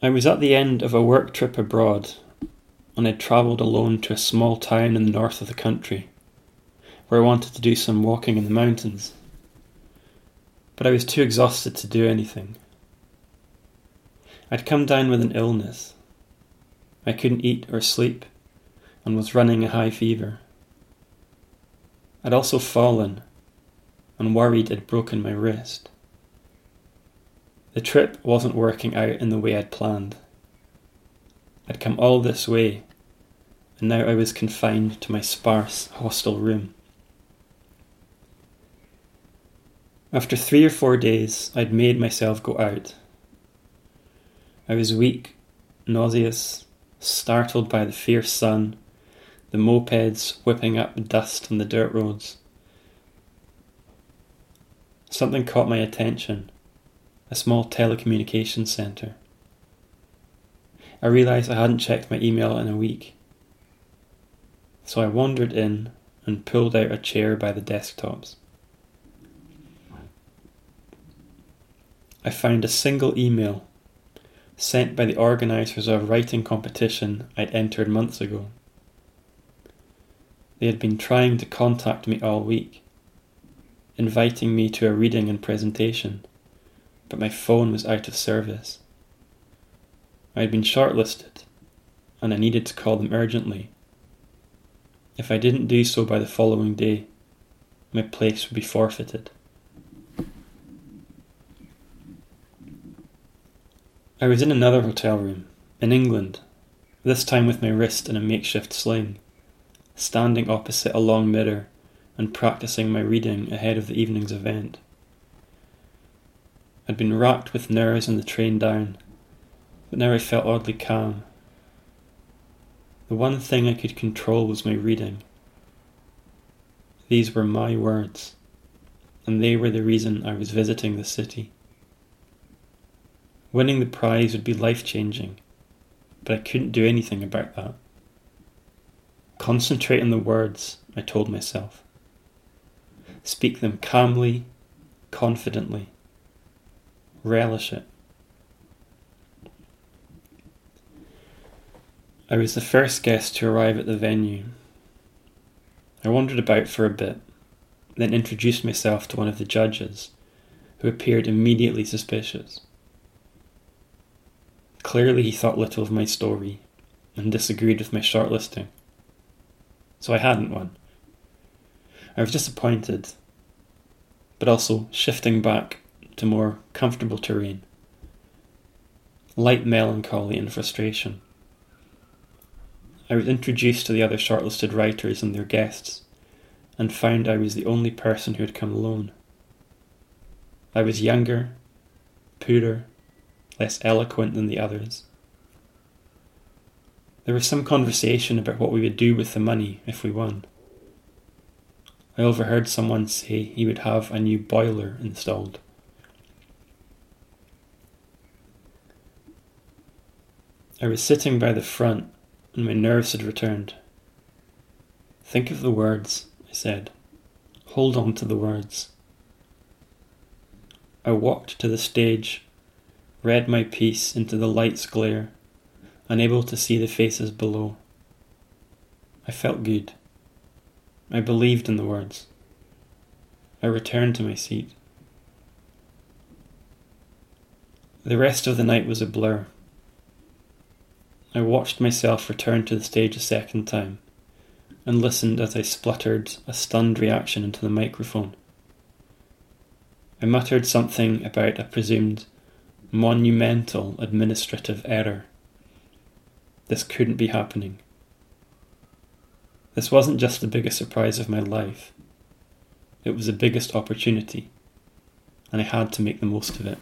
I was at the end of a work trip abroad, and I'd travelled alone to a small town in the north of the country, where I wanted to do some walking in the mountains. But I was too exhausted to do anything. I'd come down with an illness. I couldn't eat or sleep, and was running a high fever. I'd also fallen, and worried I'd broken my wrist. The trip wasn't working out in the way I'd planned. I'd come all this way, and now I was confined to my sparse hostel room. After three or four days, I'd made myself go out. I was weak, nauseous, startled by the fierce sun, the mopeds whipping up dust on the dirt roads. Something caught my attention a small telecommunications centre. I realised I hadn't checked my email in a week. So I wandered in and pulled out a chair by the desktops. I found a single email sent by the organisers of a writing competition I'd entered months ago. They had been trying to contact me all week, inviting me to a reading and presentation but my phone was out of service. I had been shortlisted, and I needed to call them urgently. If I didn't do so by the following day, my place would be forfeited. I was in another hotel room, in England, this time with my wrist in a makeshift sling, standing opposite a long mirror and practicing my reading ahead of the evening's event. I'd been racked with nerves on the train down, but now I felt oddly calm. The one thing I could control was my reading. These were my words, and they were the reason I was visiting the city. Winning the prize would be life changing, but I couldn't do anything about that. Concentrate on the words, I told myself. Speak them calmly, confidently relish it. I was the first guest to arrive at the venue. I wandered about for a bit, then introduced myself to one of the judges, who appeared immediately suspicious. Clearly, he thought little of my story and disagreed with my shortlisting. So I hadn't won. I was disappointed, but also shifting back to more comfortable terrain. Light melancholy and frustration. I was introduced to the other shortlisted writers and their guests, and found I was the only person who had come alone. I was younger, poorer, less eloquent than the others. There was some conversation about what we would do with the money if we won. I overheard someone say he would have a new boiler installed. I was sitting by the front, and my nerves had returned. Think of the words, I said. Hold on to the words. I walked to the stage, read my piece into the light's glare, unable to see the faces below. I felt good. I believed in the words. I returned to my seat. The rest of the night was a blur. I watched myself return to the stage a second time and listened as I spluttered a stunned reaction into the microphone. I muttered something about a presumed monumental administrative error. This couldn't be happening. This wasn't just the biggest surprise of my life, it was the biggest opportunity, and I had to make the most of it.